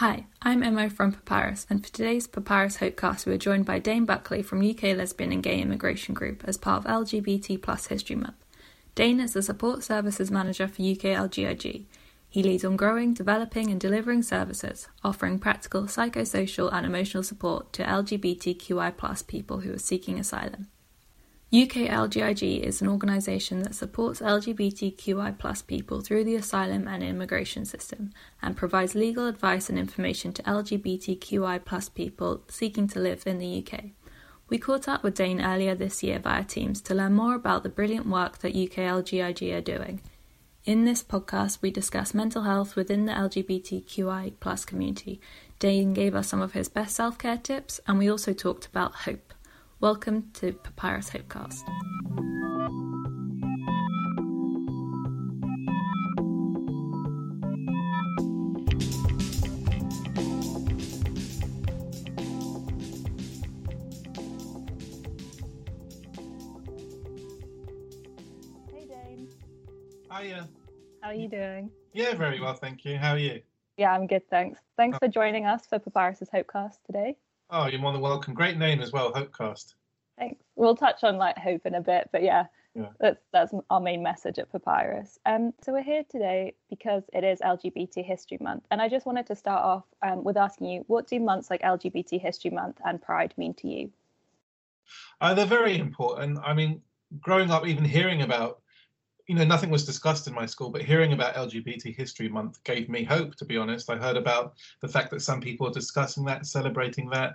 Hi, I'm Emma from Papyrus, and for today's Papyrus Hopecast, we are joined by Dane Buckley from UK Lesbian and Gay Immigration Group as part of LGBT Plus History Month. Dane is the Support Services Manager for UK LGIG. He leads on growing, developing, and delivering services, offering practical psychosocial and emotional support to LGBTQI people who are seeking asylum. UK LGIG is an organisation that supports LGBTQI people through the asylum and immigration system and provides legal advice and information to LGBTQI people seeking to live in the UK. We caught up with Dane earlier this year via Teams to learn more about the brilliant work that UK LGIG are doing. In this podcast, we discuss mental health within the LGBTQI community. Dane gave us some of his best self care tips, and we also talked about hope. Welcome to Papyrus Hopecast. Hey Dane. Hiya. How are you doing? Yeah, very well, thank you. How are you? Yeah, I'm good, thanks. Thanks Oh. for joining us for Papyrus's Hopecast today. Oh, you're more than welcome. Great name as well, Hopecast. Thanks. We'll touch on like hope in a bit, but yeah, Yeah. that's that's our main message at Papyrus. Um, so we're here today because it is LGBT History Month, and I just wanted to start off um, with asking you, what do months like LGBT History Month and Pride mean to you? Uh, they're very important. I mean, growing up, even hearing about, you know, nothing was discussed in my school, but hearing about LGBT History Month gave me hope, to be honest. I heard about the fact that some people are discussing that, celebrating that.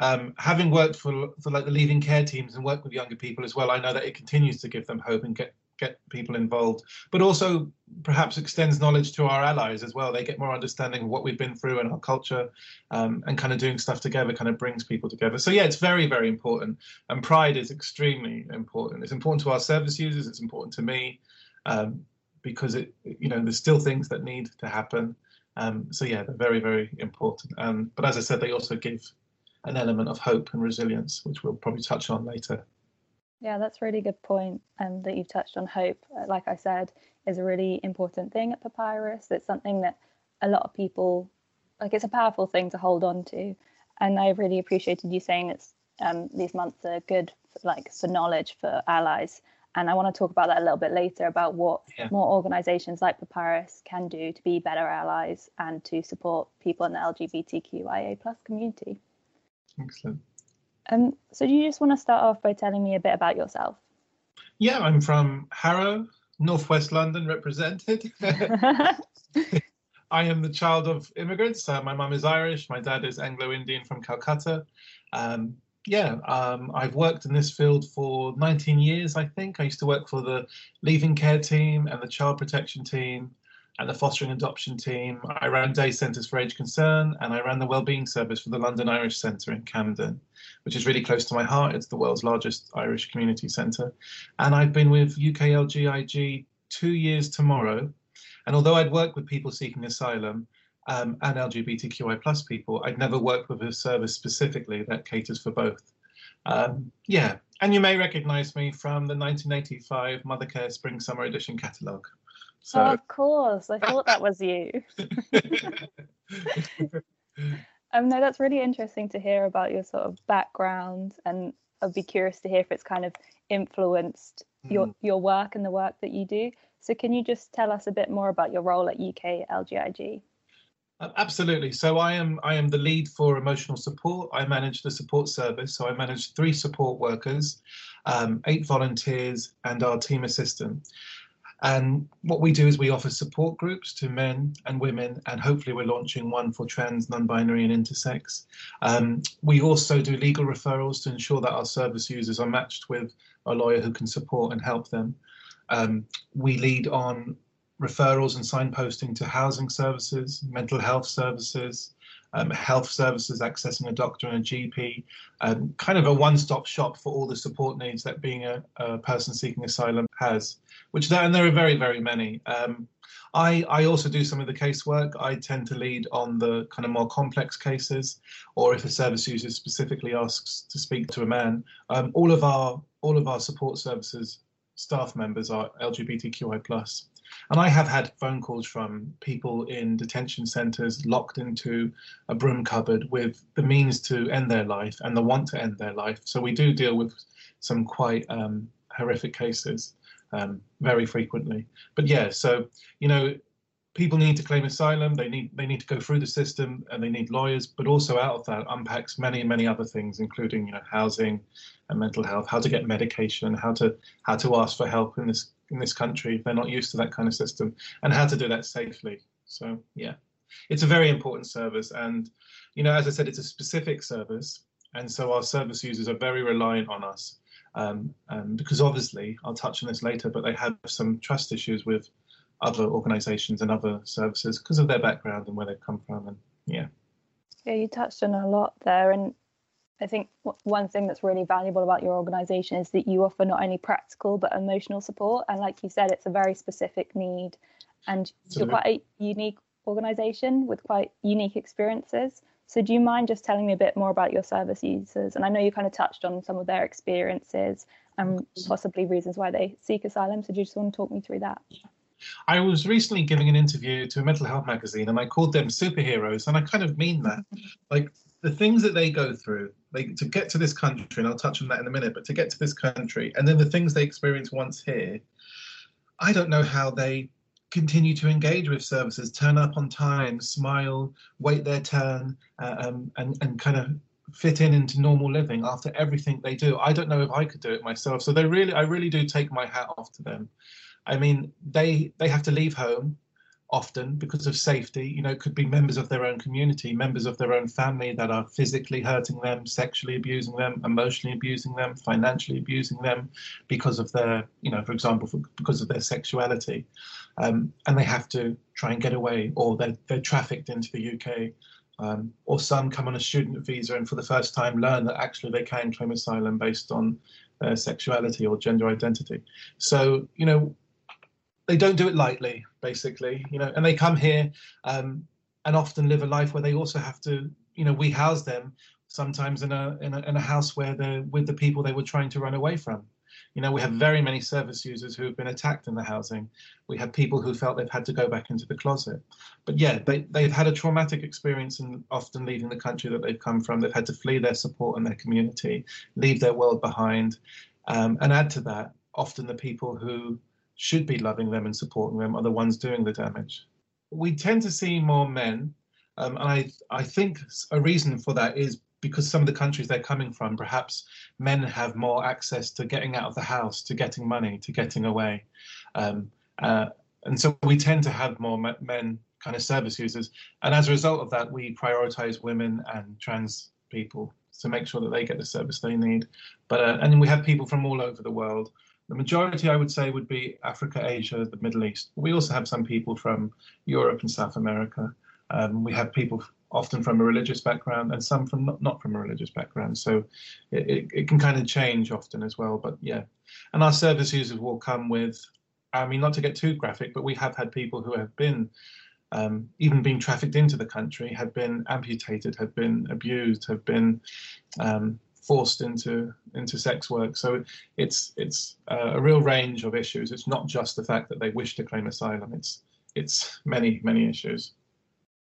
Um, having worked for, for like the leaving care teams and worked with younger people as well, I know that it continues to give them hope and get get people involved, but also perhaps extends knowledge to our allies as well. They get more understanding of what we've been through and our culture, um, and kind of doing stuff together kind of brings people together. So yeah, it's very very important, and Pride is extremely important. It's important to our service users. It's important to me um, because it you know there's still things that need to happen. Um, so yeah, they're very very important. Um, but as I said, they also give an element of hope and resilience, which we'll probably touch on later. Yeah, that's a really good point, and that you've touched on hope. uh, Like I said, is a really important thing at Papyrus. It's something that a lot of people like. It's a powerful thing to hold on to, and I really appreciated you saying it's um, these months are good, like for knowledge for allies. And I want to talk about that a little bit later about what Yeah. more organisations like Papyrus can do to be better allies and to support people in the LGBTQIA plus community. Excellent. Um, so do you just want to start off by telling me a bit about yourself? Yeah, I'm from Harrow, northwest London, represented. I am the child of immigrants. Uh, my mum is Irish. My dad is Anglo-Indian from Calcutta. Um, yeah, um, I've worked in this field for 19 years, I think. I used to work for the leaving care team and the child protection team and the fostering adoption team. I ran day centres for age concern and I ran the wellbeing service for the London Irish Centre in Camden, which is really close to my heart. It's the world's largest Irish community centre. And I've been with UKLGIG two years tomorrow. And although I'd worked with people seeking asylum um, and LGBTQI plus people, I'd never worked with a service specifically that caters for both. Um, yeah, and you may recognise me from the 1985 Mothercare Spring Summer Edition catalogue. So, Oh, of course. I thought that was you. Um, no, that's really interesting to hear about your sort of background, and I'd be curious to hear if it's kind of influenced your Mm. your work and the work that you do. So, can you just tell us a bit more about your role at UK LGIG? Uh, Absolutely. So I am I am the lead for emotional support. I manage the support service. So I manage three support workers, um, eight volunteers, and our team assistant. And what we do is we offer support groups to men and women, and hopefully we're launching one for trans, non-binary, and intersex. Um, we also do legal referrals to ensure that our service users are matched with a lawyer who can support and help them. Um, we lead on referrals and signposting to housing services, mental health services, um, health services, accessing a doctor and a GP, um, kind of a one-stop shop for all the support needs that being a, a person seeking asylum has, which there, and there are very, very many. Um, I, I also do some of the casework. I tend to lead on the kind of more complex cases, or if a service user specifically asks to speak to a man, um, all of our all of our support services staff members are LGBTQI plus. And I have had phone calls from people in detention centres locked into a broom cupboard with the means to end their life and the want to end their life. So we do deal with some quite um, horrific cases um, very frequently. But yeah, so you know, people need to claim asylum. They need they need to go through the system, and they need lawyers. But also out of that unpacks many many other things, including you know housing and mental health, how to get medication, how to how to ask for help in this in this country. They're not used to that kind of system, and how to do that safely. So yeah, it's a very important service, and you know, as I said, it's a specific service, and so our service users are very reliant on us. Um, um, because obviously, I'll touch on this later, but they have some trust issues with other organisations and other services because of their background and where they've come from. And yeah. Yeah, you touched on a lot there, and I think one thing that's really valuable about your organisation is that you offer not only practical but emotional support. And like you said, it's a very specific need, and you're quite a unique organisation with quite unique experiences. So, do you mind just telling me a bit more about your service users? And I know you kind of touched on some of their experiences and possibly reasons why they seek asylum. So, do you just want to talk me through that? I was recently giving an interview to a mental health magazine and I called them superheroes, and I kind of mean that. like the things that they go through, like to get to this country, and I'll touch on that in a minute, but to get to this country, and then the things they experience once here, I don't know how they continue to engage with services, turn up on time, smile, wait their turn, uh, um, and, and kind of fit in into normal living after everything they do. I don't know if I could do it myself. So they really, I really do take my hat off to them. I mean, they they have to leave home often because of safety. You know, it could be members of their own community, members of their own family that are physically hurting them, sexually abusing them, emotionally abusing them, financially abusing them because of their, you know, for example, for, because of their sexuality. Um, and they have to try and get away, or they're, they're trafficked into the UK. Um, or some come on a student visa and for the first time learn that actually they can claim asylum based on their sexuality or gender identity. So, you know, they don't do it lightly, basically, you know, and they come here um, and often live a life where they also have to, you know, we house them sometimes in a, in a in a house where they're with the people they were trying to run away from. You know, we have very many service users who have been attacked in the housing. We have people who felt they've had to go back into the closet. But yeah, they, they've had a traumatic experience and often leaving the country that they've come from. They've had to flee their support and their community, leave their world behind. Um, and add to that, often the people who should be loving them and supporting them are the ones doing the damage. We tend to see more men, um, and I, I think a reason for that is because some of the countries they're coming from, perhaps men have more access to getting out of the house, to getting money, to getting away. Um, uh, and so we tend to have more men kind of service users. And as a result of that, we prioritize women and trans people to make sure that they get the service they need. But uh, and we have people from all over the world. The majority, I would say, would be Africa, Asia, the Middle East. We also have some people from Europe and South America. Um, we have people often from a religious background and some from not, not from a religious background. So it, it, it, can kind of change often as well. But yeah, and our service users will come with, I mean, not to get too graphic, but we have had people who have been um, even being trafficked into the country, have been amputated, have been abused, have been um, forced into into sex work. So it's it's uh, a real range of issues. It's not just the fact that they wish to claim asylum. It's it's many many issues.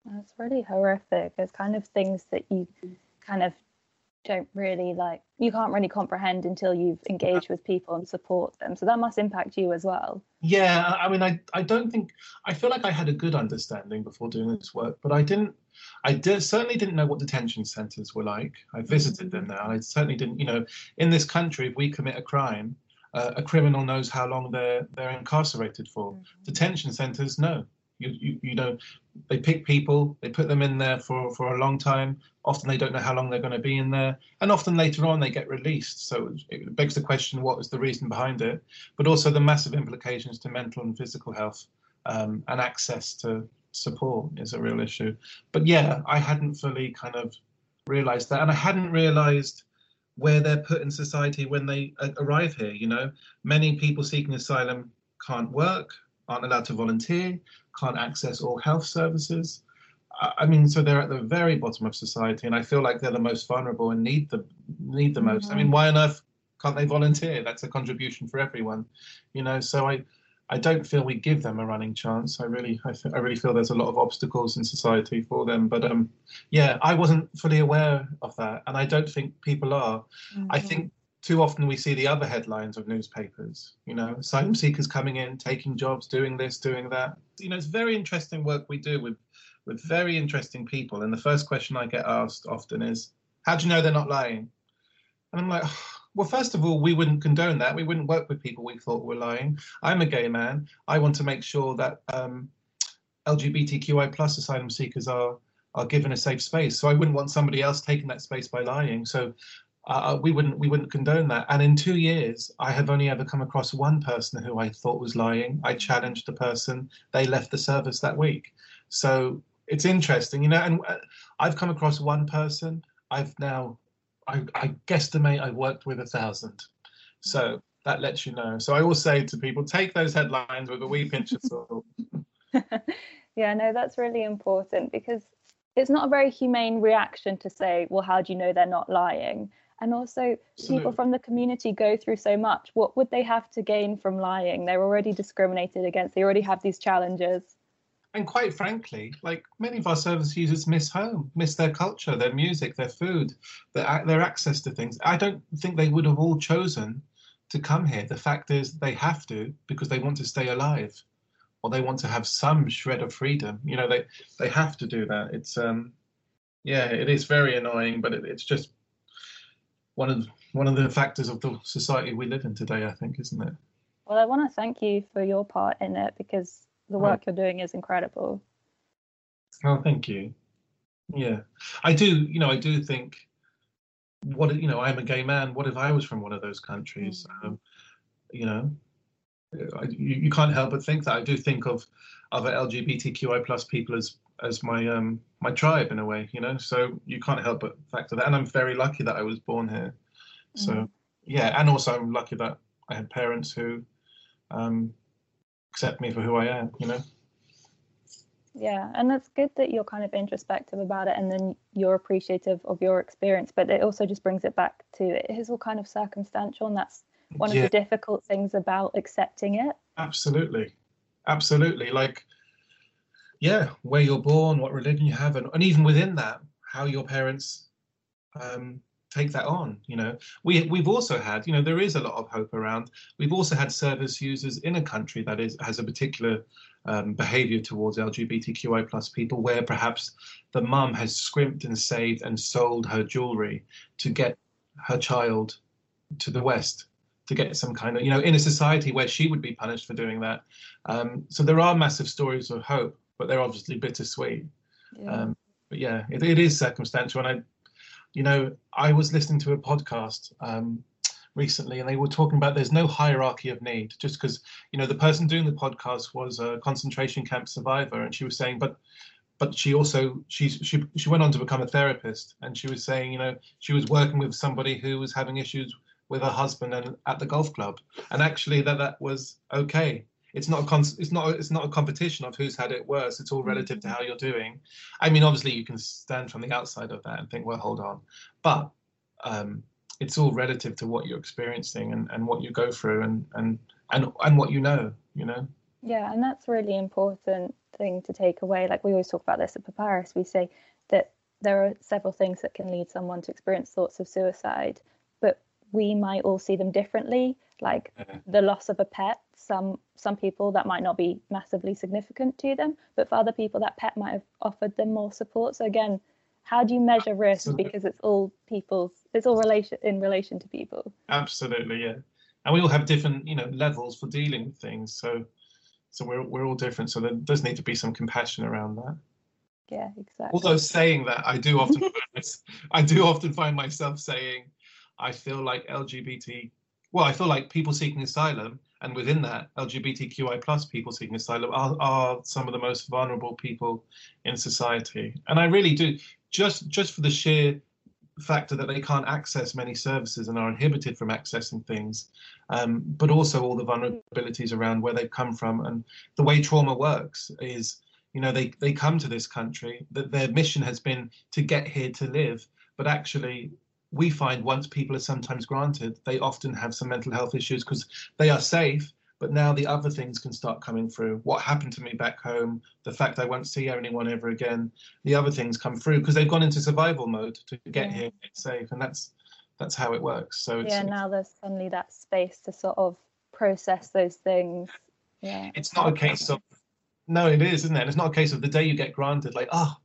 That's really horrific. It's kind of things that you kind of don't really like you can't really comprehend until you've engaged with people and support them so that must impact you as well yeah i mean i i don't think i feel like i had a good understanding before doing this work but i didn't I did, certainly didn't know what detention centres were like. I visited them now. I certainly didn't, you know, in this country, if we commit a crime, uh, a criminal knows how long they're they're incarcerated for. Mm-hmm. Detention centres, no. You, you, you know, they pick people, they put them in there for, for a long time. Often they don't know how long they're going to be in there, and often later on they get released. So it begs the question: what is the reason behind it? But also the massive implications to mental and physical health um, and access to support is a real issue. But yeah, I hadn't fully kind of realized that, and I hadn't realized where they're put in society when they arrive here. You know, many people seeking asylum can't work, aren't allowed to volunteer, can't access all health services. I mean, so they're at the very bottom of society, and I feel like they're the most vulnerable and need the need the most. Mm-hmm. I mean, mm-hmm. why on earth can't they volunteer? That's a contribution for everyone, you know. So I, I don't feel we give them a running chance. I really, I, th- I really feel there's a lot of obstacles in society for them. But um, yeah, I wasn't fully aware of that, and I don't think people are. Mm-hmm. I think too often we see the other headlines of newspapers. You know, asylum seekers coming in, taking jobs, doing this, doing that. You know, it's very interesting work we do with with very interesting people. And the first question I get asked often is, "How do you know they're not lying?" And I'm like. Well, first of all, we wouldn't condone that. We wouldn't work with people we thought were lying. I'm a gay man. I want to make sure that um, LGBTQI plus asylum seekers are are given a safe space. So I wouldn't want somebody else taking that space by lying. So uh, we wouldn't we wouldn't condone that. And in two years, I have only ever come across one person who I thought was lying. I challenged the person. They left the service that week. So it's interesting, you know. And uh, I've come across one person. I've now I, I guesstimate I've worked with a thousand. So that lets you know. So I always say to people, take those headlines with a wee pinch of salt. yeah, no, that's really important because it's not a very humane reaction to say, well, how do you know they're not lying? And also, people from the community go through so much. What would they have to gain from lying? They're already discriminated against, they already have these challenges and quite frankly, like many of our service users miss home, miss their culture, their music, their food, their, their access to things. I don't think they would have all chosen to come here. The fact is, they have to because they want to stay alive, or they want to have some shred of freedom. You know, they they have to do that. It's um, yeah, it is very annoying, but it, it's just one of one of the factors of the society we live in today. I think, isn't it? Well, I want to thank you for your part in it because the work you're doing is incredible. Oh, thank you. Yeah, I do. You know, I do think. What you know, I'm a gay man. What if I was from one of those countries? Mm-hmm. Um, you know, I, you, you can't help but think that. I do think of other LGBTQI plus people as as my um my tribe in a way. You know, so you can't help but factor that. And I'm very lucky that I was born here. So mm. yeah, and also I'm lucky that I had parents who um, accept me for who I am, you know? Yeah, and it's good that you're kind of introspective about it and then you're appreciative of your experience, but it also just brings it back to it is all kind of circumstantial, and that's one yeah. of the difficult things about accepting it. Absolutely. Absolutely. Like, yeah, where you're born, what religion you have, and, and even within that, how your parents um, take that on you know. We we've also had you know there is a lot of hope around we've also had service users in a country that is has a particular um, behavior towards lgbtqi plus people where perhaps the mum has scrimped and saved and sold her jewelry to get her child to the west to get some kind of you know in a society where she would be punished for doing that. Um, so there are massive stories of hope but they're obviously bittersweet yeah. Um, but yeah it, it is circumstantial and i you know, I was listening to a podcast um, recently and they were talking about there's no hierarchy of need just because, you know, the person doing the podcast was a concentration camp survivor and she was saying, but but she also she's she she went on to become a therapist and she was saying you know she was working with somebody who was having issues with her husband and at the golf club and actually that that was okay it's not a con- it's not it's not a competition of who's had it worse. It's all relative to how you're doing. I mean obviously you can stand from the outside of that and think well hold on. But um, it's all relative to what you're experiencing and, and what you go through and, and and and what you know you know? Yeah and that's really important thing to take away. Like we always talk about this at papyrus. We say that there are several things that can lead someone to experience thoughts of suicide we might all see them differently like the loss of a pet some some people that might not be massively significant to them but for other people that pet might have offered them more support. So again how do you measure risk? Absolutely. because it's all people's it's all relation in relation to people. Absolutely yeah. And we all have different you know levels for dealing with things so so we're, we're all different so there does need to be some compassion around that. Yeah exactly. Although saying that i do often i do often find myself saying i feel like lgbt well, I feel like people seeking asylum, and within that, LGBTQI plus people seeking asylum are, are some of the most vulnerable people in society. And I really do, just just for the sheer factor that they can't access many services and are inhibited from accessing things, um, but also all the vulnerabilities around where they've come from and the way trauma works is, you know, they they come to this country that their mission has been to get here to live, but actually we find once people are sometimes granted, they often have some mental health issues because they are safe, but now the other things can start coming through. What happened to me back home, the fact I won't see anyone ever again, the other things come through because they've gone into survival mode to get yeah. here, get safe, and that's that's how it works. So yeah, now there's suddenly that space to sort of process those things. Yeah, it's not a case of no, it is, isn't it? It's not a case of the day you get granted, like, oh,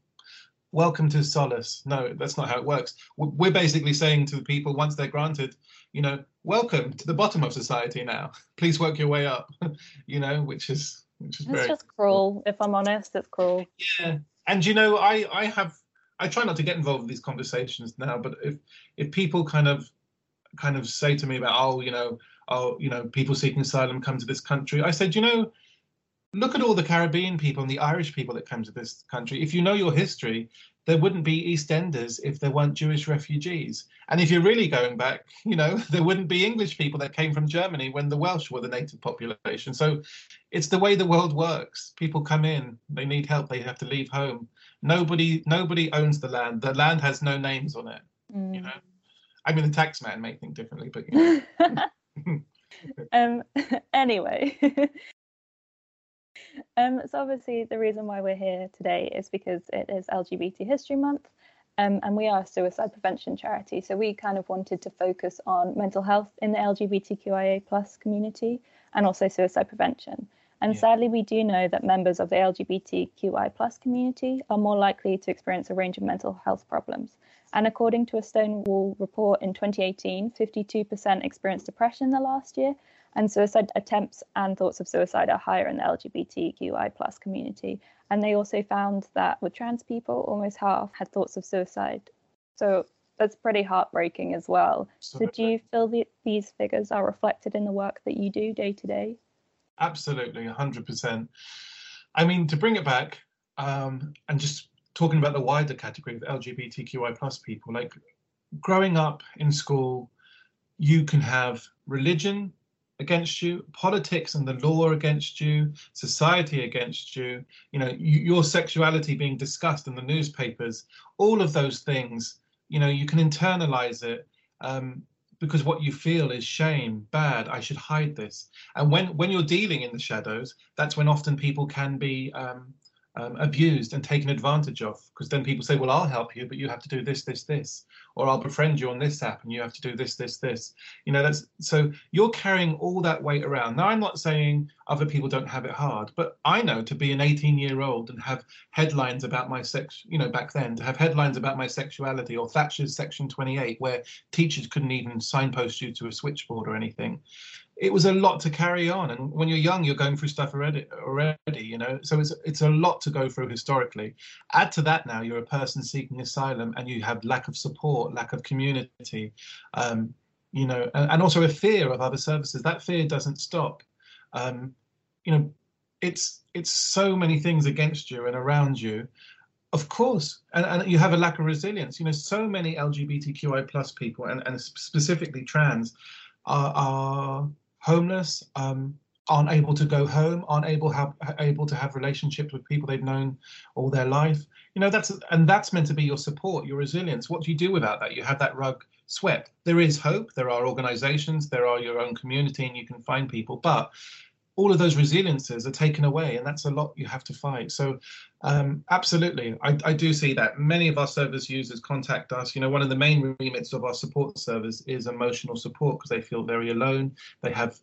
welcome to solace. No, that's not how it works. We're basically saying to the people once they're granted, you know, welcome to the bottom of society now. Please work your way up. you know, which is which is it's very just cruel. If I'm honest, it's cruel. Yeah, and you know, I I have I try not to get involved in these conversations now, but if if people kind of kind of say to me about oh you know oh you know people seeking asylum come to this country, I said you know look at all the Caribbean people and the Irish people that come to this country. If you know your history, there wouldn't be EastEnders if there weren't Jewish refugees. And if you're really going back, you know, there wouldn't be English people that came from Germany when the Welsh were the native population. So it's the way the world works. People come in, they need help, they have to leave home. Nobody nobody owns the land. The land has no names on it. Mm. You know. I mean the tax man may think differently, but you know. um anyway um, so obviously the reason why we're here today is because it is LGBT History Month, um, and we are a suicide prevention charity. So we kind of wanted to focus on mental health in the LGBTQIA plus community and also suicide prevention. And yeah. sadly, we do know that members of the LGBTQI plus community are more likely to experience a range of mental health problems. And according to a Stonewall report in 2018, 52% experienced depression the last year, and suicide attempts and thoughts of suicide are higher in the LGBTQI plus community. And they also found that with trans people, almost half had thoughts of suicide. So that's pretty heartbreaking as well. Absolutely. So do you feel that these figures are reflected in the work that you do day to day? Absolutely, 100%. I mean, to bring it back um, and just talking about the wider category of LGBTQI plus people, like growing up in school, you can have religion, against you, politics and the law against you, society against you, you know, your sexuality being discussed in the newspapers, all of those things, you know, you can internalize it um, because what you feel is shame, bad, I should hide this. And when, when you're dealing in the shadows, that's when often people can be um, um, abused and taken advantage of because then people say well i'll help you but you have to do this this this or i'll befriend you on this app and you have to do this this this. You know that's so you're carrying all that weight around. Now i'm not saying other people don't have it hard but i know to be an 18 year old and have headlines about my sex you know back then to have headlines about my sexuality or thatcher's section 28 where teachers couldn't even signpost you to a switchboard or anything it was a lot to carry on. And when you're young you're going through stuff already already you know? So it's it's a lot to go through historically. Add to that now you're a person seeking asylum and you have lack of support lack of community um, you know and, and, also a fear of other services. That fear doesn't stop. Um, you know it's it's so many things against you and around you. Of course and, and you have a lack of resilience. You know so many lgbtqi plus people and, and specifically trans are, are homeless, um, aren't able to go home, aren't able have able to have relationships with people they've known all their life. You know, that's and that's meant to be your support, your resilience. What do you do without that? You have that rug swept. There is hope. There are organizations, there are your own community, and you can find people. But all of those resiliences are taken away, and that's a lot you have to fight. So, um, absolutely, I, I, do see that. Many of our service users contact us. You know, one of the main remits of our support service is emotional support because they feel very alone. They have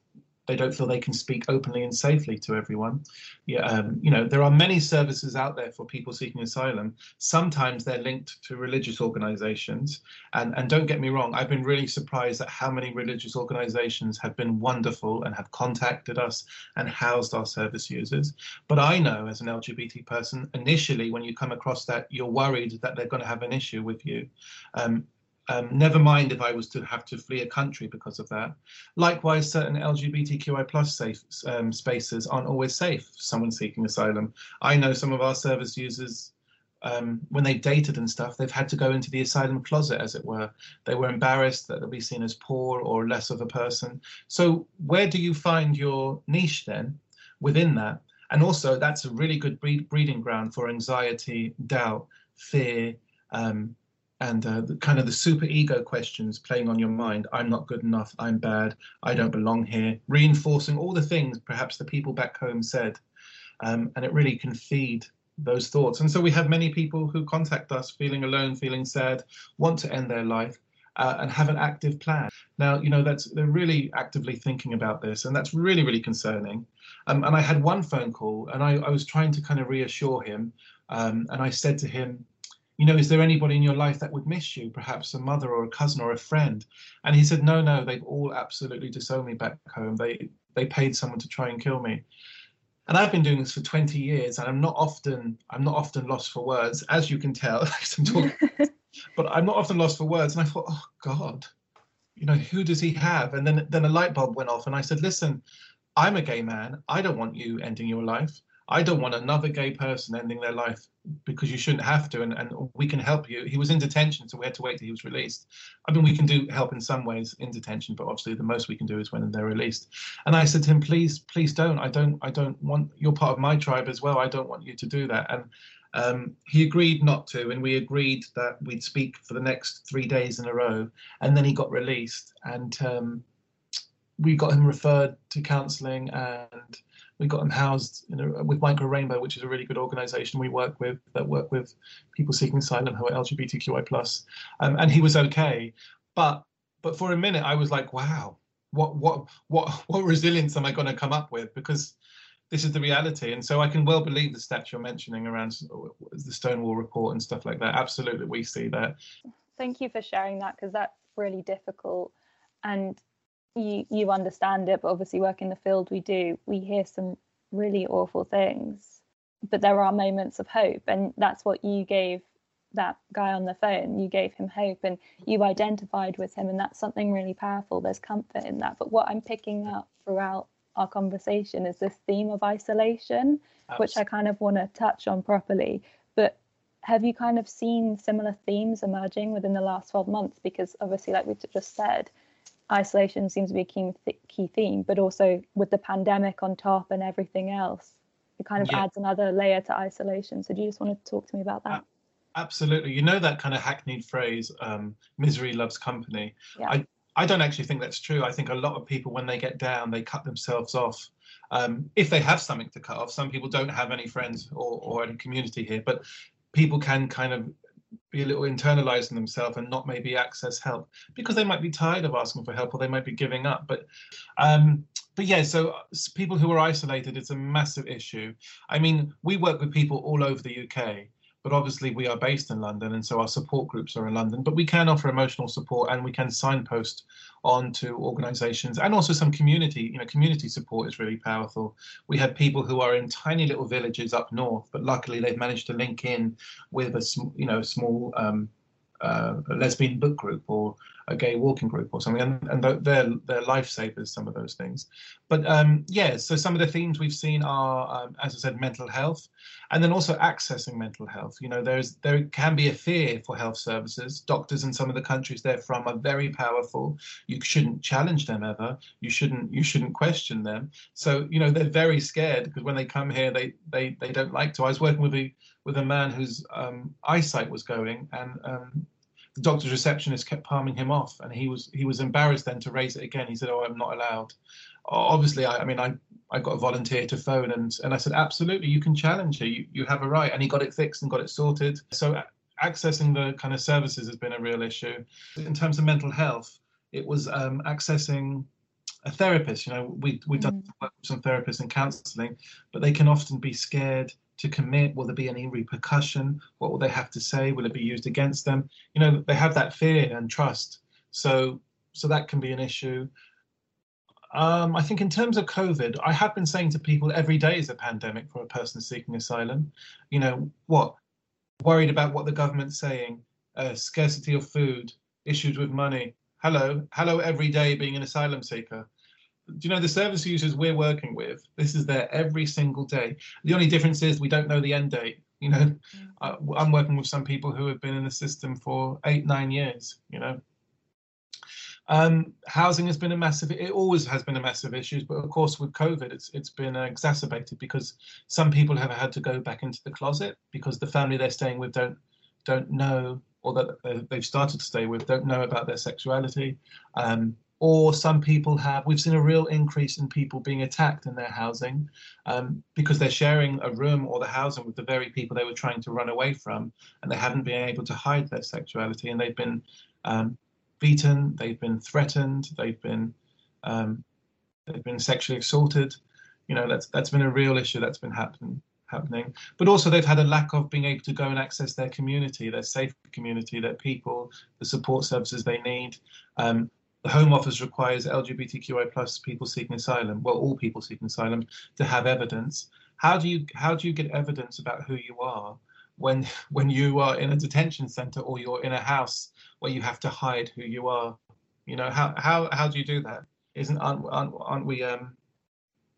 they don't feel they can speak openly and safely to everyone. Yeah, um, you know, there are many services out there for people seeking asylum. Sometimes they're linked to religious organizations. And, and don't get me wrong, I've been really surprised at how many religious organizations have been wonderful and have contacted us and housed our service users. But I know as an LGBT person, initially when you come across that, you're worried that they're going to have an issue with you. Um, um, never mind if I was to have to flee a country because of that. Likewise, certain LGBTQI plus safe um, spaces aren't always safe for someone seeking asylum. I know some of our service users, um, when they've dated and stuff, they've had to go into the asylum closet, as it were. They were embarrassed that they'll be seen as poor or less of a person. So, where do you find your niche then within that? And also, that's a really good breed- breeding ground for anxiety, doubt, fear, um, and uh, the, kind of the super ego questions playing on your mind i'm not good enough i'm bad i don't belong here reinforcing all the things perhaps the people back home said um, and it really can feed those thoughts. And so we have many people who contact us feeling alone feeling sad want to end their life uh, and have an active plan. Now you know that's they're really actively thinking about this and that's really really concerning. Um, and i had one phone call and I, I was trying to kind of reassure him um, and i said to him you know, is there anybody in your life that would miss you, perhaps a mother or a cousin or a friend? And he said, no, no, they've all absolutely disowned me back home. They they paid someone to try and kill me. And I've been doing this for 20 years, and I'm not often I'm not often lost for words, as you can tell. I'm talking, but I'm not often lost for words. And I thought, oh God, you know, who does he have? And then then a light bulb went off, and I said, listen, I'm a gay man. I don't want you ending your life. I don't want another gay person ending their life because you shouldn't have to, and, and we can help you. He was in detention, so we had to wait till he was released. I mean, we can do help in some ways in detention, but obviously the most we can do is when they're released. And I said to him, please, please don't. I don't, I don't want. You're part of my tribe as well. I don't want you to do that. And um, he agreed not to, and we agreed that we'd speak for the next three days in a row. And then he got released, and um, we got him referred to counselling and we got them housed a, with Micro Rainbow, which is a really good organisation we work with that work with people seeking asylum who are LGBTQI plus, um, and he was okay. But but for a minute, I was like, wow, what what what what resilience am I going to come up with? Because this is the reality, and so I can well believe the stats you're mentioning around the Stonewall report and stuff like that. Absolutely, we see that. Thank you for sharing that because that's really difficult and you you understand it, but obviously work in the field we do, we hear some really awful things. But there are moments of hope, and that's what you gave that guy on the phone. You gave him hope and you identified with him, and that's something really powerful. There's comfort in that. But what I'm picking up throughout our conversation is this theme of isolation, Absolutely. which I kind of want to touch on properly. But have you kind of seen similar themes emerging within the last 12 months? Because obviously, like we just said, isolation seems to be a key, key theme, but also with the pandemic on top and everything else, it kind of yeah. adds another layer to isolation. So do you just want to talk to me about that? Absolutely. You know that kind of hackneyed phrase, um, misery loves company. Yeah. I, I don't actually think that's true. I think a lot of people, when they get down, they cut themselves off. Um, if they have something to cut off, some people don't have any friends or, or any community here, but people can kind of be a little internalized in themselves and not maybe access help because they might be tired of asking for help or they might be giving up. But um, but yeah, so people who are isolated, it's a massive issue. I mean, we work with people all over the UK but obviously we are based in London, and so our support groups are in London. But we can offer emotional support, and we can signpost on to organisations, and also some community. You know, community support is really powerful. We have people who are in tiny little villages up north, but luckily they've managed to link in with a you know small um, uh, lesbian book group or a gay walking group or something, and, and they're they're lifesavers. Some of those things, but um, yeah. So some of the themes we've seen are, um, as I said, mental health, and then also accessing mental health. You know, there's there can be a fear for health services. Doctors in some of the countries they're from are very powerful. You shouldn't challenge them ever. You shouldn't you shouldn't question them. So you know they're very scared because when they come here, they they they don't like to. I was working with a with a man whose um, eyesight was going, and um, the doctor's receptionist kept palming him off, and he was he was embarrassed then to raise it again. He said, "Oh, I'm not allowed." Obviously, I, I mean, I I got a volunteer to phone, and and I said, "Absolutely, you can challenge her. You you have a right." And he got it fixed and got it sorted. So accessing the kind of services has been a real issue. In terms of mental health, it was um, accessing a therapist. You know, we we've done mm. work with some therapists and counselling, but they can often be scared to commit? Will there be any repercussion? What will they have to say? Will it be used against them? You know, they have that fear and trust. So, so that can be an issue. Um, I think in terms of COVID, I have been saying to people every day is a pandemic for a person seeking asylum. You know, what? Worried about what the government's saying, uh, scarcity of food, issues with money. Hello, hello every day being an asylum seeker do you know the service users we're working with this is there every single day the only difference is we don't know the end date you know mm. uh, i'm working with some people who have been in the system for eight nine years you know um, housing has been a massive it always has been a massive issue but of course with covid it's it's been exacerbated because some people have had to go back into the closet because the family they're staying with don't don't know or that they've started to stay with don't know about their sexuality. Um, or some people have, we've seen a real increase in people being attacked in their housing um, because they're sharing a room or the housing with the very people they were trying to run away from, and they haven't been able to hide their sexuality, and they've been um, beaten, they've been threatened, they've been um, they've been sexually assaulted. You know, that's that's been a real issue that's been happening happening. But also they've had a lack of being able to go and access their community, their safe community, their people, the support services they need. The Home Office requires LGBTQI plus people seeking asylum, well, all people seeking asylum, to have evidence. How do you how do you get evidence about who you are when when you are in a detention center or you're in a house where you have to hide who you are? You know how how how do you do that? Isn't aren't aren't, aren't we um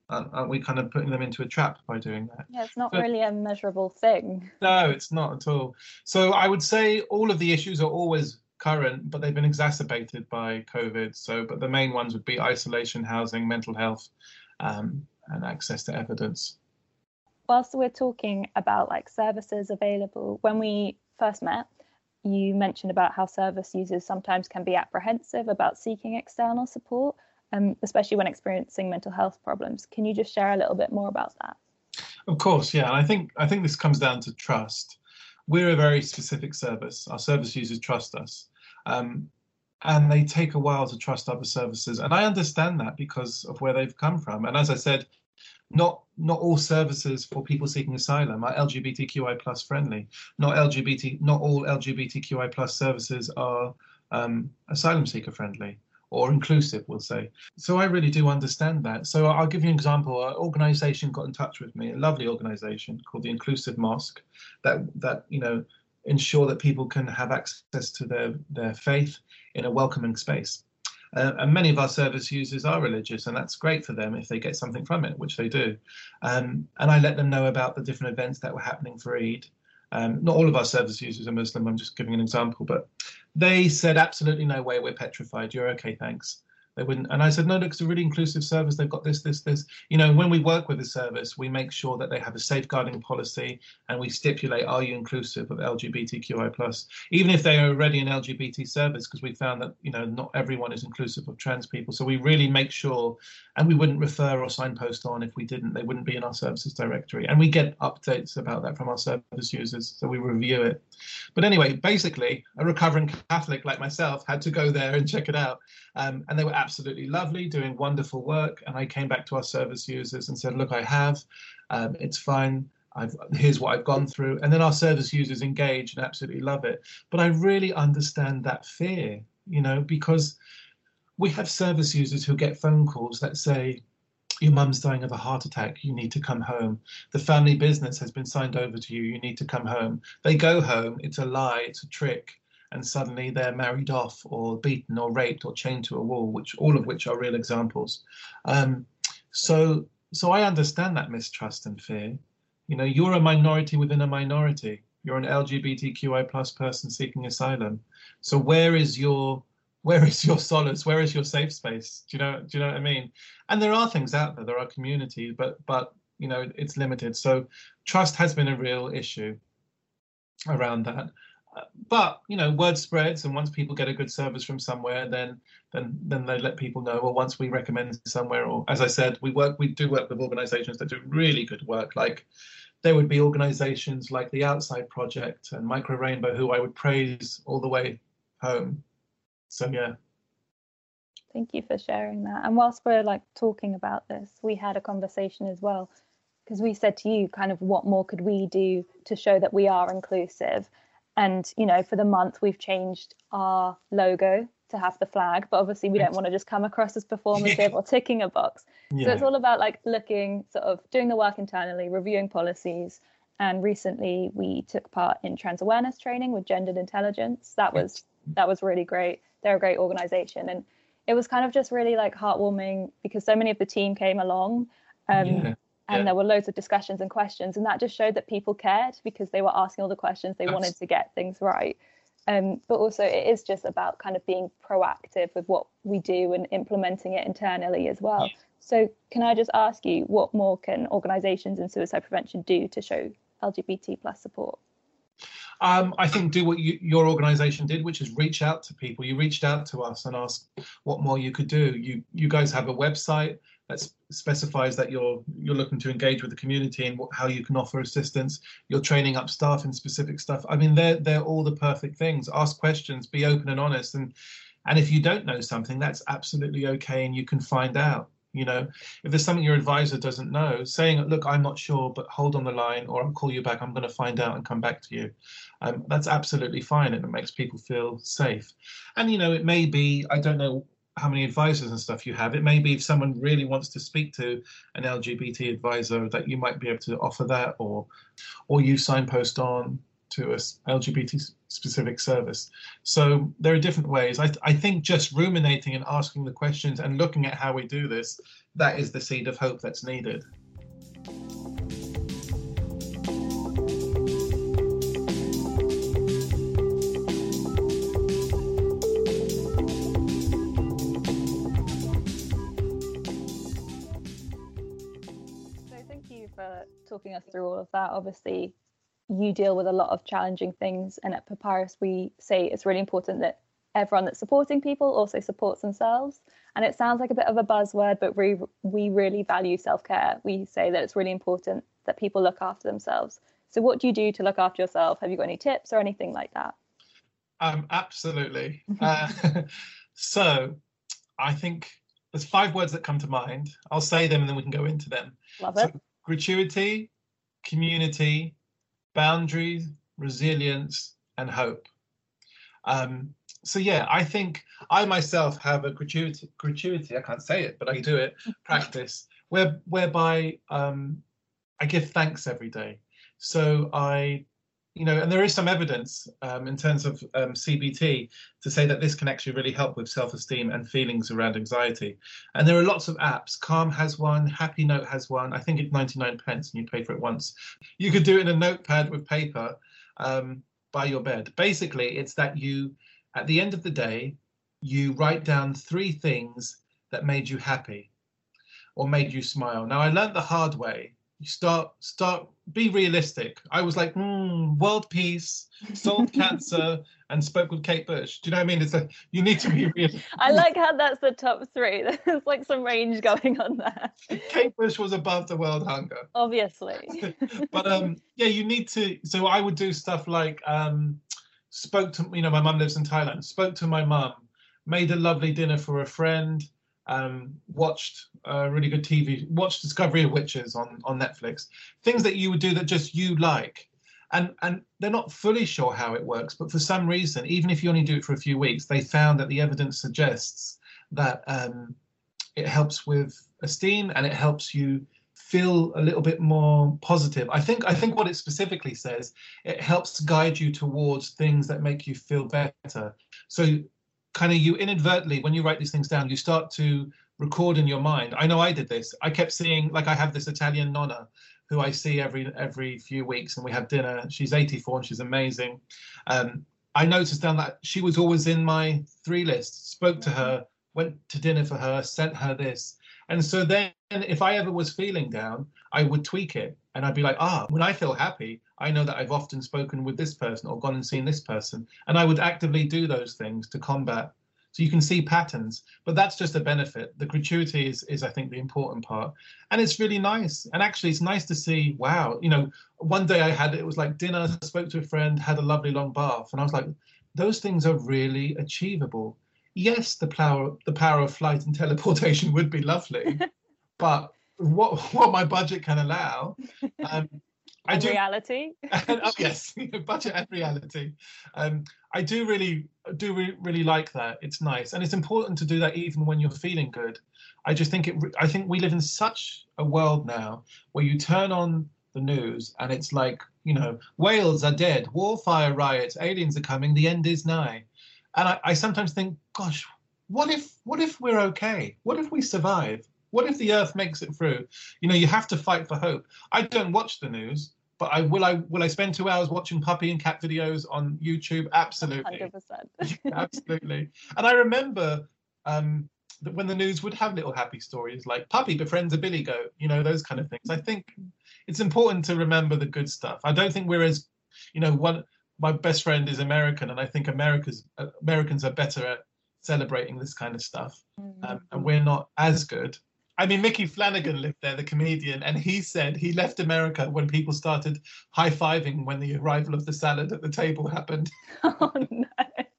aren't we kind of putting them into a trap by doing that? Yeah, it's not but, really a measurable thing. No, it's not at all. So I would say all of the issues are always current, but they've been exacerbated by COVID. So, but the main ones would be isolation, housing, mental health, um, and access to evidence. Whilst we're talking about like services available, when we first met, you mentioned about how service users sometimes can be apprehensive about seeking external support, um, especially when experiencing mental health problems. Can you just share a little bit more about that? Of course, yeah. And I think I think this comes down to trust we're a very specific service. Our service users trust us. Um, and they take a while to trust other services. And I understand that because of where they've come from. And as I said, not not all services for people seeking asylum are LGBTQI plus friendly. Not LGBT, not all LGBTQI plus services are um, asylum seeker friendly or inclusive, we'll say. So I really do understand that. So I'll give you an example. An organization got in touch with me, a lovely organization called the Inclusive Mosque, that that you know ensure that people can have access to their their faith in a welcoming space. Uh, and many of our service users are religious, and that's great for them if they get something from it, which they do. Um, and I let them know about the different events that were happening for Eid. Um, not all of our service users are Muslim. I'm just giving an example, but they said, absolutely no way, we're petrified. You're okay, thanks. They wouldn't. And I said, no, look, it's a really inclusive service. They've got this, this, this. You know, when we work with the service, we make sure that they have a safeguarding policy and we stipulate, are you inclusive of LGBTQI plus, even if they are already an LGBT service, because we found that, you know, not everyone is inclusive of trans people. So we really make sure, and we wouldn't refer or signpost on if we didn't, they wouldn't be in our services directory. And we get updates about that from our service users. So we review it. But anyway, basically, a recovering Catholic like myself had to go there and check it out. Um, and they were absolutely lovely, doing wonderful work. And I came back to our service users and said, look, I have, um, it's fine. I've, here's what I've gone through. And then our service users engage and absolutely love it. But I really understand that fear, you know, because we have service users who get phone calls that say, your mum's dying of a heart attack, you need to come home. The family business has been signed over to you, you need to come home. They go home, it's a lie, it's a trick and suddenly they're married off or beaten or raped or chained to a wall, which all of which are real examples. Um, so so I understand that mistrust and fear. You know, you're a minority within a minority. You're an LGBTQI plus person seeking asylum. So where is your where is your solace? Where is your safe space? Do you know? Do you know what I mean? And there are things out there. There are communities, but but you know it's limited. So trust has been a real issue around that but you know, word spreads, and once people get a good service from somewhere, then then then they let people know. Or once we recommend somewhere, or as I said, we work we do work with organisations that do really good work. Like there would be organisations like the Outside Project and Micro Rainbow, who I would praise all the way home. So yeah. Thank you for sharing that. And whilst we're like talking about this, we had a conversation as well because we said to you kind of what more could we do to show that we are inclusive and you know for the month we've changed our logo to have the flag but obviously we don't want to just come across as performative or ticking a box. Yeah. so it's all about like looking sort of doing the work internally reviewing policies and recently we took part in trans awareness training with gendered intelligence. That was that was really great. They're a great organization and it was kind of just really like heartwarming because so many of the team came along um, yeah and yeah. there were loads of discussions and questions and that just showed that people cared because they were asking all the questions they wanted to get things right um, but also it is just about kind of being proactive with what we do and implementing it internally as well yeah. so can i just ask you what more can organizations in suicide prevention do to show lgbt plus support Um, I think do what you, your organisation did, which is reach out to people. You reached out to us and asked what more you could do. You you guys have a website that specifies that you're you're looking to engage with the community and what, how you can offer assistance. You're training up staff in specific stuff. I mean, they're they're all the perfect things. Ask questions, be open and honest, and and if you don't know something, that's absolutely okay, and you can find out. You know, if there's something your advisor doesn't know, saying, "Look, I'm not sure, but hold on the line, or I'll call you back. I'm going to find out and come back to you." Um, that's absolutely fine, and it makes people feel safe. And you know, it may be I don't know how many advisors and stuff you have. It may be if someone really wants to speak to an LGBT advisor that you might be able to offer that, or or you signpost on to a LGBT specific service. So there are different ways. I, I think just ruminating and asking the questions and looking at how we do this, that is the seed of hope that's needed. Talking us through all of that. Obviously, you deal with a lot of challenging things and at papyrus we say it's really important that everyone that's supporting people also supports themselves. And it sounds like a bit of a buzzword but we we really value self-care. We say that it's really important that people look after themselves. So what do you do to look after yourself? Have you got any tips or anything like that? Um absolutely. Uh, so i think there's five words that come to mind. I'll say them and then we can go into them. Love it. so, gratuity community boundaries, resilience, and hope. Um, so yeah, I think I myself have a gratuity, gratuity I can't say it, but I do it, practice, where, whereby um, I give thanks every day. So I you know, and there is some evidence um, in terms of um, CBT to say that this can actually really help with self-esteem and feelings around anxiety. And there are lots of apps. Calm has one, Happy Note has one. I think it's 99 pence and you pay for it once. You could do it in a notepad with paper um, by your bed. Basically, it's that you, at the end of the day, you write down three things that made you happy or made you smile. Now, I learned the hard way you start start be realistic. I was like, mm, world peace, solved cancer, and spoke with Kate Bush. Do you know what I mean? It's like you need to be real. I like how that's the top three. There's like some range going on there. Kate Bush was above the world hunger. Obviously. but um yeah, you need to so I would do stuff like um spoke to you know, my mum lives in Thailand, spoke to my mum, made a lovely dinner for a friend, um, watched uh, really good TV, watched Discovery of Witches on on Netflix. Things that you would do that just you like, and and they're not fully sure how it works, but for some reason, even if you only do it for a few weeks, they found that the evidence suggests that um, it helps with esteem and it helps you feel a little bit more positive. I think I think what it specifically says, it helps guide you towards things that make you feel better. So kind of you inadvertently when you write these things down you start to record in your mind. I know i did this. I kept seeing like i have this italian nonna who i see every every few weeks and we have dinner. She's 84 and she's amazing. Um, i noticed down that she was always in my three list spoke to her went to dinner for her sent her this. And so then if i ever was feeling down i would tweak it and i'd be like ah when i feel happy I know that I've often spoken with this person or gone and seen this person, and I would actively do those things to combat. So you can see patterns, but that's just a benefit. The gratuity is, is I think, the important part, and it's really nice. And actually, it's nice to see. Wow, you know, one day I had it was like dinner. Spoke to a friend, had a lovely long bath, and I was like, those things are really achievable. Yes, the power the power of flight and teleportation would be lovely, but what what my budget can allow. Um, I do reality. oh, yes, budget and reality. Um, I do really do re- really like that. It's nice, and it's important to do that even when you're feeling good. I just think it. I think we live in such a world now where you turn on the news and it's like you know whales are dead, war fire riots, aliens are coming, the end is nigh, and I, I sometimes think, gosh, what if what if we're okay? What if we survive? What if the Earth makes it through? You know, you have to fight for hope. I don't watch the news but I will I will I spend two hours watching puppy and cat videos on YouTube? Absolutely, 100%. absolutely. And I remember um, that when the news would have little happy stories like puppy befriends a billy goat, you know those kind of things. I think it's important to remember the good stuff. I don't think we're as, you know, one my best friend is American, and I think America's uh, Americans are better at celebrating this kind of stuff, mm-hmm. um, and we're not as good. I mean, Micky Flanagan lived there, the comedian, and he said he left America when people started high fiving when the arrival of the salad at the table happened. Oh no!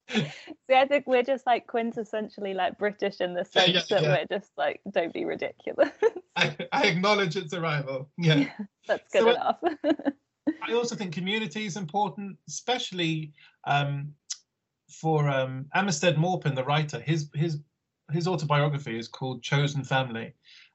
See, I think we're just like quintessentially like British in the sense yeah, yeah, that yeah. we're just like, don't be ridiculous. I, I acknowledge its arrival. Yeah, that's good so enough. I also think community is important, especially um, for um, Armistead Maupin, the writer. His his his autobiography is called Chosen Family,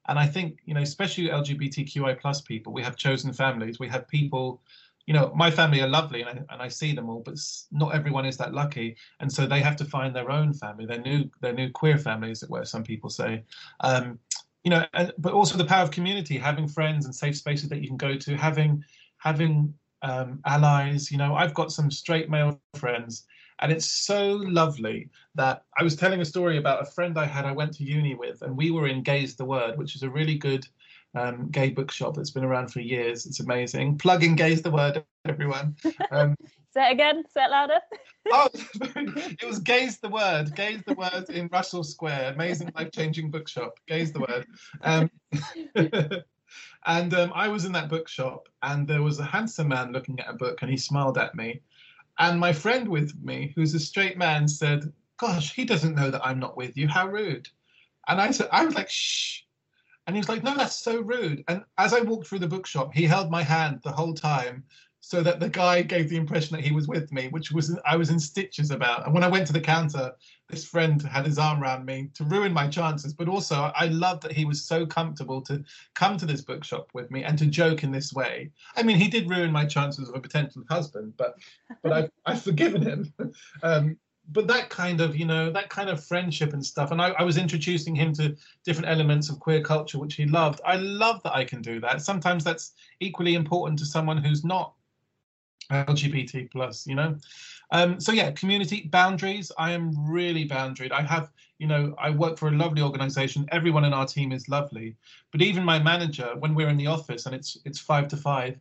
and I think you know, especially LGBTQI plus people, we have chosen families. We have people. You know, my family are lovely, and I, and I see them all, but not everyone is that lucky, and so they have to find their own family, their new their new queer families, were. Some people say, um, you know, but also the power of community, having friends and safe spaces that you can go to, having having um, allies. You know, I've got some straight male friends, and it's so lovely that I was telling a story about a friend I had I went to uni with, and we were in Gay's the Word, which is a really good um, gay bookshop that's been around for years. It's amazing. Plug in Gay's the Word, everyone. Um, say it again, say it louder. oh, it was Gay's the Word, Gay's the Word in Russell Square. Amazing, life changing bookshop. Gay's the Word. Um, And um, I was in that bookshop, and there was a handsome man looking at a book, and he smiled at me. And my friend with me, who's a straight man, said, "Gosh, he doesn't know that I'm not with you. How rude!" And I said, "I was like, shh." And he was like, "No, that's so rude." And as I walked through the bookshop, he held my hand the whole time, so that the guy gave the impression that he was with me, which was I was in stitches about. And when I went to the counter, this friend had his arm around me to ruin my chances, but also I loved that he was so comfortable to come to this bookshop with me and to joke in this way. I mean, he did ruin my chances of a potential husband, but but I've, I've forgiven him. Um, but that kind of you know that kind of friendship and stuff and I, I, was introducing him to different elements of queer culture which he loved i love that i can do that sometimes that's equally important to someone who's not LGBT plus, you know. Um, so yeah, community boundaries. I am really boundaried. I have, you know, I work for a lovely organization. Everyone in our team is lovely, but even my manager, when we're in the office and it's it's five to five,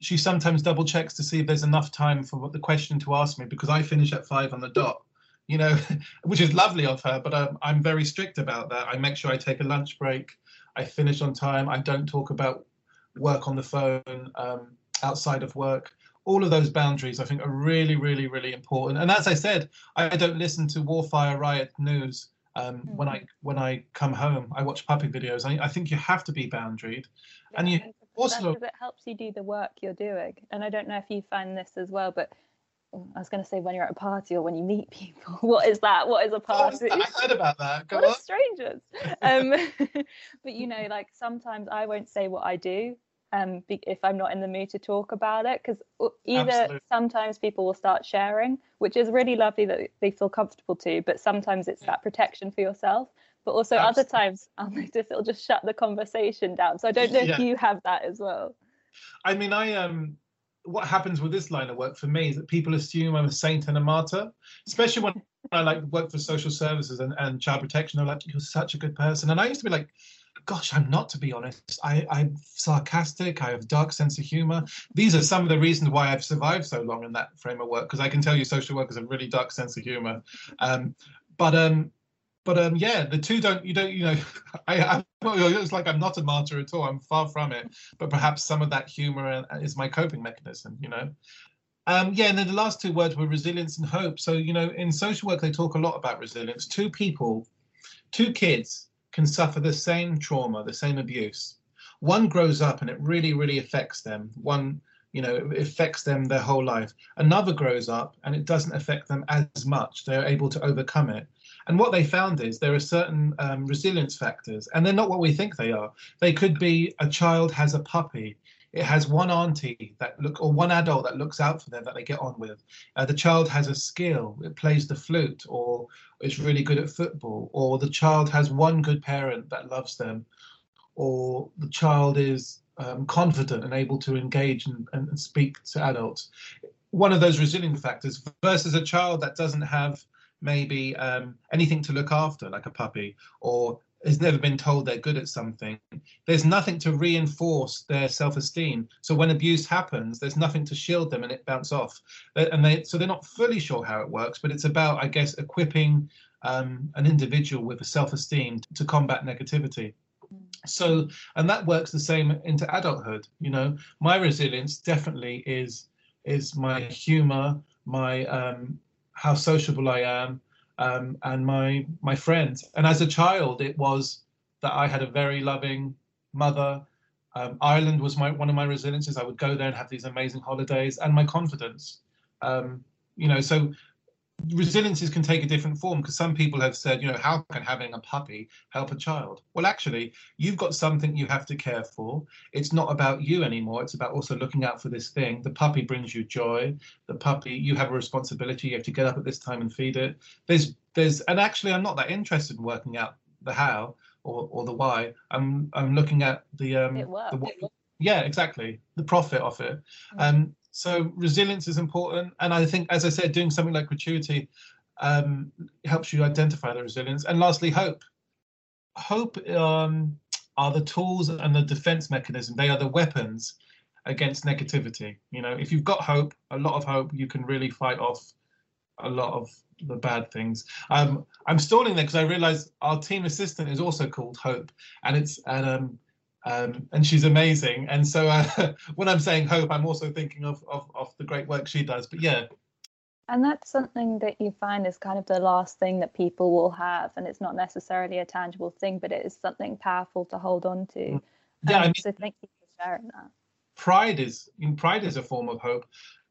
she sometimes double checks to see if there's enough time for the question to ask me because I finish at five on the dot. You know, which is lovely of her, but um, I'm very strict about that. I make sure I take a lunch break. I finish on time. I don't talk about work on the phone um, outside of work all of those boundaries I think are really, really, really important. And as I said, I don't listen to Warfire Riot news um, mm-hmm. when I when I come home. I watch puppy videos. I, I think you have to be boundaried, yeah, and you also it helps you do the work you're doing. And I don't know if you find this as well, but oh, I was going to say when you're at a party or when you meet people. What is that? What is a oh, party? I heard about that. Go what on. strangers. um, but you know, like sometimes I won't say what I do um, if I'm not in the mood to talk about it. Because either Absolutely. sometimes people will start sharing, which is really lovely that they feel comfortable to, but sometimes it's yeah. that protection for yourself. But also Absolutely. other times I'll notice it'll just shut the conversation down. So I don't know yeah. if you have that as well. I mean, I um, what happens with this line of work for me is that people assume I'm a saint and a martyr, especially when I like work for social services and, and child protection. They're like, "You're such a good person," and I used to be like, gosh, I'm not to be honest. I, I'm sarcastic. I have dark sense of humor. These are some of the reasons why I've survived so long in that frame of work. Because I can tell you, social work is a really dark sense of humor. Um, but um, but um, yeah, the two don't. You don't. You know, I, it's like I'm not a martyr at all. I'm far from it. But perhaps some of that humor is my coping mechanism. You know. Um, yeah, and then the last two words were resilience and hope. So, you know, in social work, they talk a lot about resilience. Two people, two kids can suffer the same trauma, the same abuse. One grows up and it really, really affects them. One, you know, it affects them their whole life. Another grows up and it doesn't affect them as much. They're able to overcome it. And what they found is there are certain um, resilience factors, and they're not what we think they are. They could be a child has a puppy it has one auntie that look or one adult that looks out for them that they get on with. Uh, the child has a skill; it plays the flute, or is really good at football, or the child has one good parent that loves them, or the child is um, confident and able to engage and, and, speak to adults. One of those resilient factors versus a child that doesn't have maybe um, anything to look after, like a puppy, or has never been told they're good at something, there's nothing to reinforce their self-esteem. So when abuse happens, there's nothing to shield them and it bounce off. And they so they're not fully sure how it works, but it's about, I guess, equipping um, an individual with a self-esteem to combat negativity. So, and that works the same into adulthood. You know, my resilience definitely is is my humor, my um, how sociable I am, um, and my my friends. And as a child, it was that I had a very loving mother. Um, Ireland was my one of my resiliences. I would go there and have these amazing holidays, and my confidence. Um, you know, so resiliences can take a different form because some people have said, you know, how can having a puppy help a child? Well, actually, you've got something you have to care for. It's not about you anymore. It's about also looking out for this thing. The puppy brings you joy. The puppy, you have a responsibility. You have to get up at this time and feed it. There's, there's, and actually, I'm not that interested in working out the how or, or the why. I'm, I'm looking at the, um, it works. the yeah, exactly. The profit of it. Mm-hmm. Um, so resilience is important, and I think, as I said, doing something like gratuity um, helps you identify the resilience. And lastly, hope. Hope um, are the tools and the defense mechanism. They are the weapons against negativity. You know, if you've got hope, a lot of hope, you can really fight off a lot of the bad things. Um, I'm stalling there because I realize our team assistant is also called Hope, and it's and um, um, and she's amazing. And so uh, when I'm saying hope, I'm also thinking of, of, of the great work she does. But yeah. And that's something that you find is kind of the last thing that people will have, and it's not necessarily a tangible thing, but it is something powerful to hold on to. Mm. Yeah, um, I mean, so thank you for sharing that. Pride is in pride is a form of hope.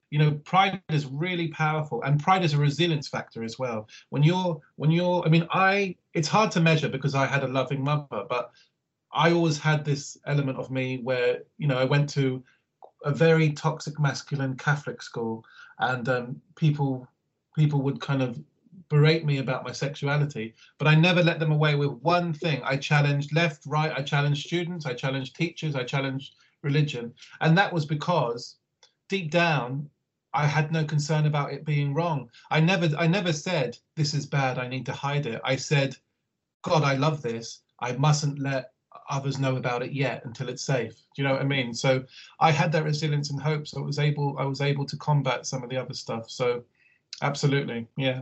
You know, pride is really powerful, and pride is a resilience factor as well. When you're when you're, I mean, I it's hard to measure because I had a loving mother, but I always had this element of me where, you know, I went to a very toxic masculine Catholic school, and um, people people would kind of berate me about my sexuality, but I never let them away with one thing. I challenged left, right, I challenged students, I challenged teachers, I challenged religion. And that was because deep down, I had no concern about it being wrong. I never I never said this is bad, I need to hide it. I said, God, I love this. I mustn't let others know about it yet until it's safe. Do you know what I mean? So I had that resilience and hope, so I was able I was able to combat some of the other stuff. So absolutely, yeah.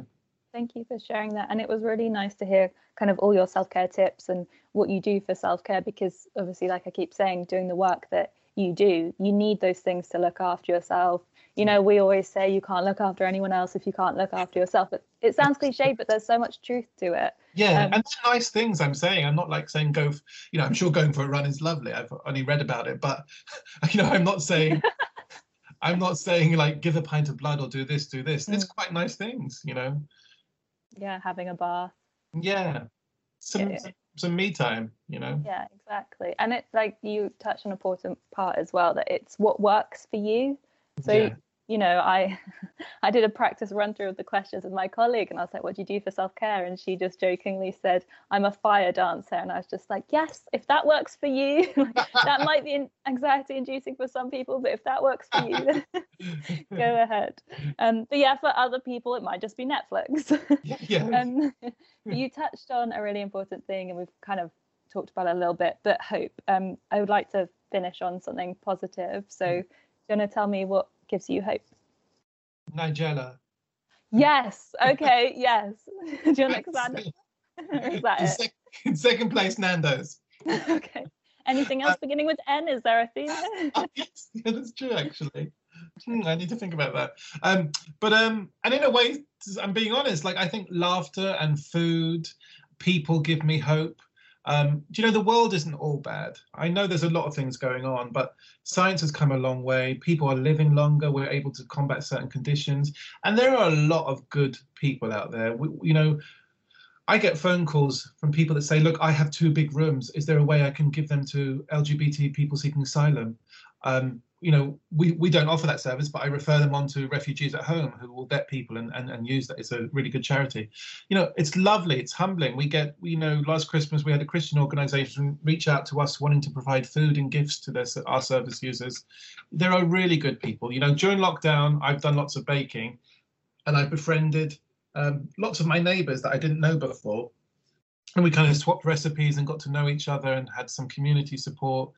Thank you for sharing that, and it was really nice to hear kind of all your self care tips and what you do for self care because obviously, like I keep saying, doing the work that you do, you need those things to look after yourself. You know, we always say you can't look after anyone else if you can't look after yourself. But it sounds cliche, but there's so much truth to it. Yeah, um, and nice things I'm saying. I'm not like saying go. For, you know, I'm sure going for a run is lovely. I've only read about it, but you know, I'm not saying. I'm not saying like give a pint of blood or do this, do this. It's mm. quite nice things, you know. Yeah, having a bath. Yeah, some yeah. some me time, you know. Yeah, exactly. And it's like you touched on an important part as well that it's what works for you. So yeah you know, I I did a practice run through of the questions with my colleague and I was like, what do you do for self-care? And she just jokingly said, I'm a fire dancer. And I was just like, yes, if that works for you, that might be anxiety inducing for some people, but if that works for you, go ahead. Um, but yeah, for other people, it might just be Netflix. yeah. Um, you touched on a really important thing and we've kind of talked about it a little bit, but hope. Um, I would like to finish on something positive. So mm. do you want to tell me what gives you hope? Nigella. Yes. Okay. yes. Do you want to expand? is that in, sec- in second place, Nando's. okay. Anything else uh, beginning with N? Is there a theme? uh, yes, yeah, that's true. Actually, hmm, I need to think about that. Um, but um, and in a way, I'm being honest. Like I think laughter and food, people give me hope. Um, do you know the world isn't all bad? I know there's a lot of things going on, but science has come a long way. People are living longer. We're able to combat certain conditions, and there are a lot of good people out there. We, you know, I get phone calls from people that say, "Look, I have two big rooms. Is there a way I can give them to LGBT people seeking asylum?" Um, you know, we, we don't offer that service, but I refer them on to refugees at home who will vet people and, and, and use that. It's a really good charity. You know, it's lovely. It's humbling. We get, you know, last Christmas we had a Christian organization reach out to us wanting to provide food and gifts to their, our service users. There are really good people. You know, during lockdown, I've done lots of baking and I've befriended um, lots of my neighbors that I didn't know before. and we kind of swapped recipes and got to know each other and had some community support.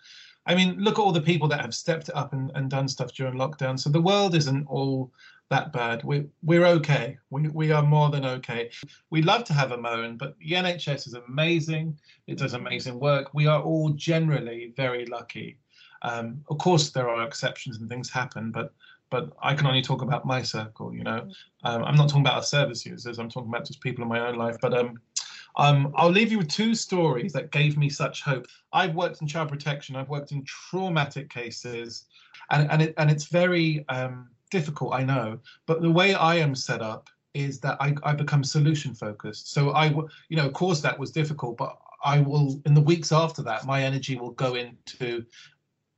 I mean, look at all the people that have stepped up and, and done stuff during lockdown. So the world isn't all that bad. We we're okay. We we are more than okay. We'd love to have a moan, but the NHS is amazing. It does amazing work. We are all generally very lucky. Um, of course, there are exceptions and things happen, but but I can only talk about my circle. You know, um, I'm not talking about our service users. I'm talking about just people in my own life. But um, um, I'll leave you with two stories that gave me such hope. I've worked in child protection. I've worked in traumatic cases, and and it and it's very um, difficult, I know. But the way I am set up is that I, I become solution focused. So I, you know, of course that was difficult, but I will in the weeks after that, my energy will go into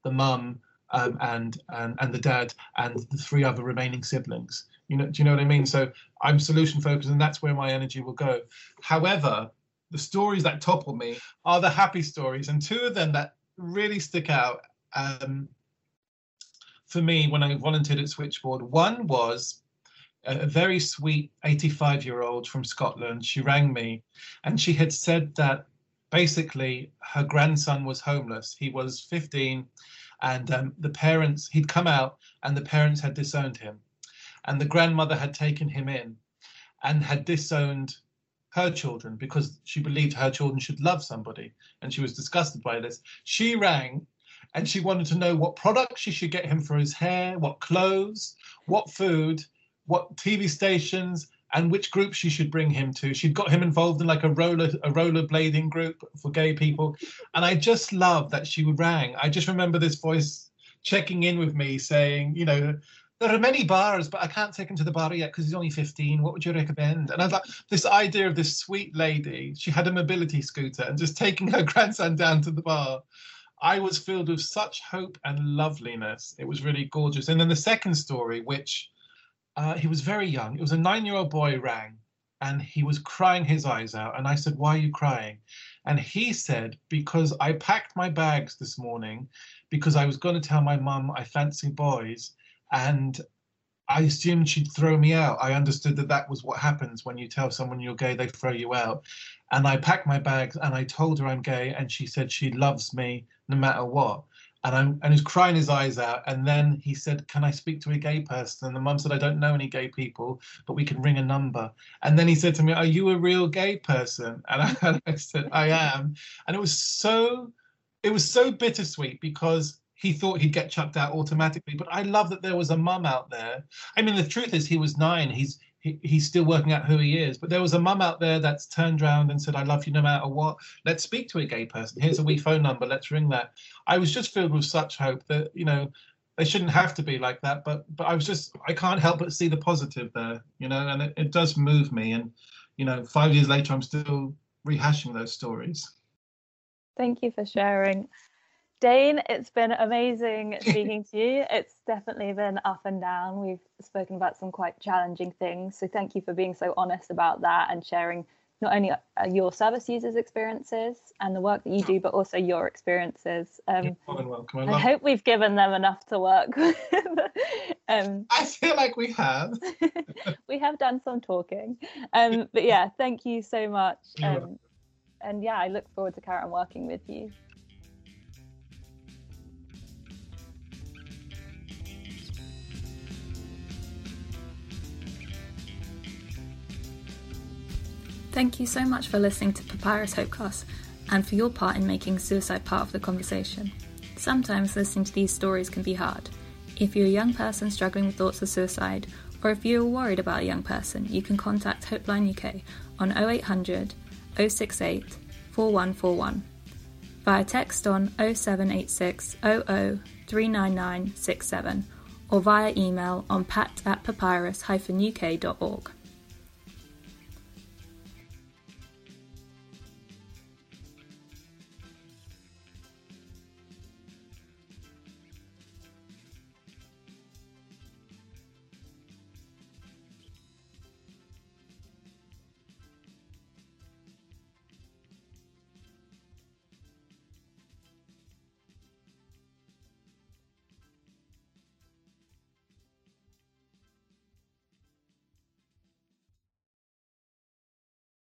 the mum um, and and and the dad and the three other remaining siblings. You know, do you know what I mean? So I'm solution focused, and that's where my energy will go. However, the stories that topple me are the happy stories, and two of them that really stick out um, for me when I volunteered at Switchboard. One was a very sweet 85 year old from Scotland. She rang me, and she had said that basically her grandson was homeless. He was 15 and um, the parents he'd come out and the parents had disowned him and the grandmother had taken him in and had disowned her children because she believed her children should love somebody and she was disgusted by this she rang and she wanted to know what products she should get him for his hair what clothes what food what tv stations and which group she should bring him to. She'd got him involved in like a roller a rollerblading group for gay people, and I just love that she would rang. I just remember this voice checking in with me, saying, you know. There are many bars, but I can't take him to the bar yet because he's only 15. What would you recommend? And I was like, this idea of this sweet lady, she had a mobility scooter and just taking her grandson down to the bar. I was filled with such hope and loveliness. It was really gorgeous. And then the second story, which uh, he was very young. It was a nine year old boy rang and he was crying his eyes out. And I said, Why are you crying? And he said, Because I packed my bags this morning because I was going to tell my mum I fancy boys. And I assumed she'd throw me out. I understood that that was what happens when you tell someone you're gay, they throw you out. And I packed my bags and I told her I'm gay, and she said she loves me no matter what and I'm and he's crying his eyes out. And then he said, "Can I speak to a gay person?" And the mum said, "I don't know any gay people, but we can ring a number." And then he said to me, "Are you a real gay person?" And I, and I said, "I am." And it was so, it was so bittersweet because he thought he'd get chucked out automatically. But I love that there was a mum out there. I mean, the truth is, he was nine. He's he, he's still working out who he is. But there was a mum out there that's turned around and said, I love you no matter what. Let's speak to a gay person. Here's a wee phone number. Let's ring that. I was just filled with such hope that, you know, they shouldn't have to be like that. But but I was just I can't help but see the positive there, you know, and it, it does move me. And, you know, five years later I'm still rehashing those stories. Thank you for sharing. Dane, it's been amazing speaking to you. It's definitely been up and down. We've spoken about some quite challenging things. So thank you for being so honest about that and sharing not only uh, your service users' experiences and the work that you do, but also your experiences. Um, welcome. I, I hope we've given them enough to work with. um, I feel like we have. we have done some talking. Um, but yeah, thank you so much. Um, and yeah, I look forward to carry on working with you. Thank you so much for listening to Papyrus Hopecast and for your part in making suicide part of the conversation. Sometimes listening to these stories can be hard. If you're a young person struggling with thoughts of suicide, or if you're worried about a young person, you can contact Hopeline UK on 0800 068 4141, via text on 0786 00 39967, or via email on pat at papyrus-uk.org.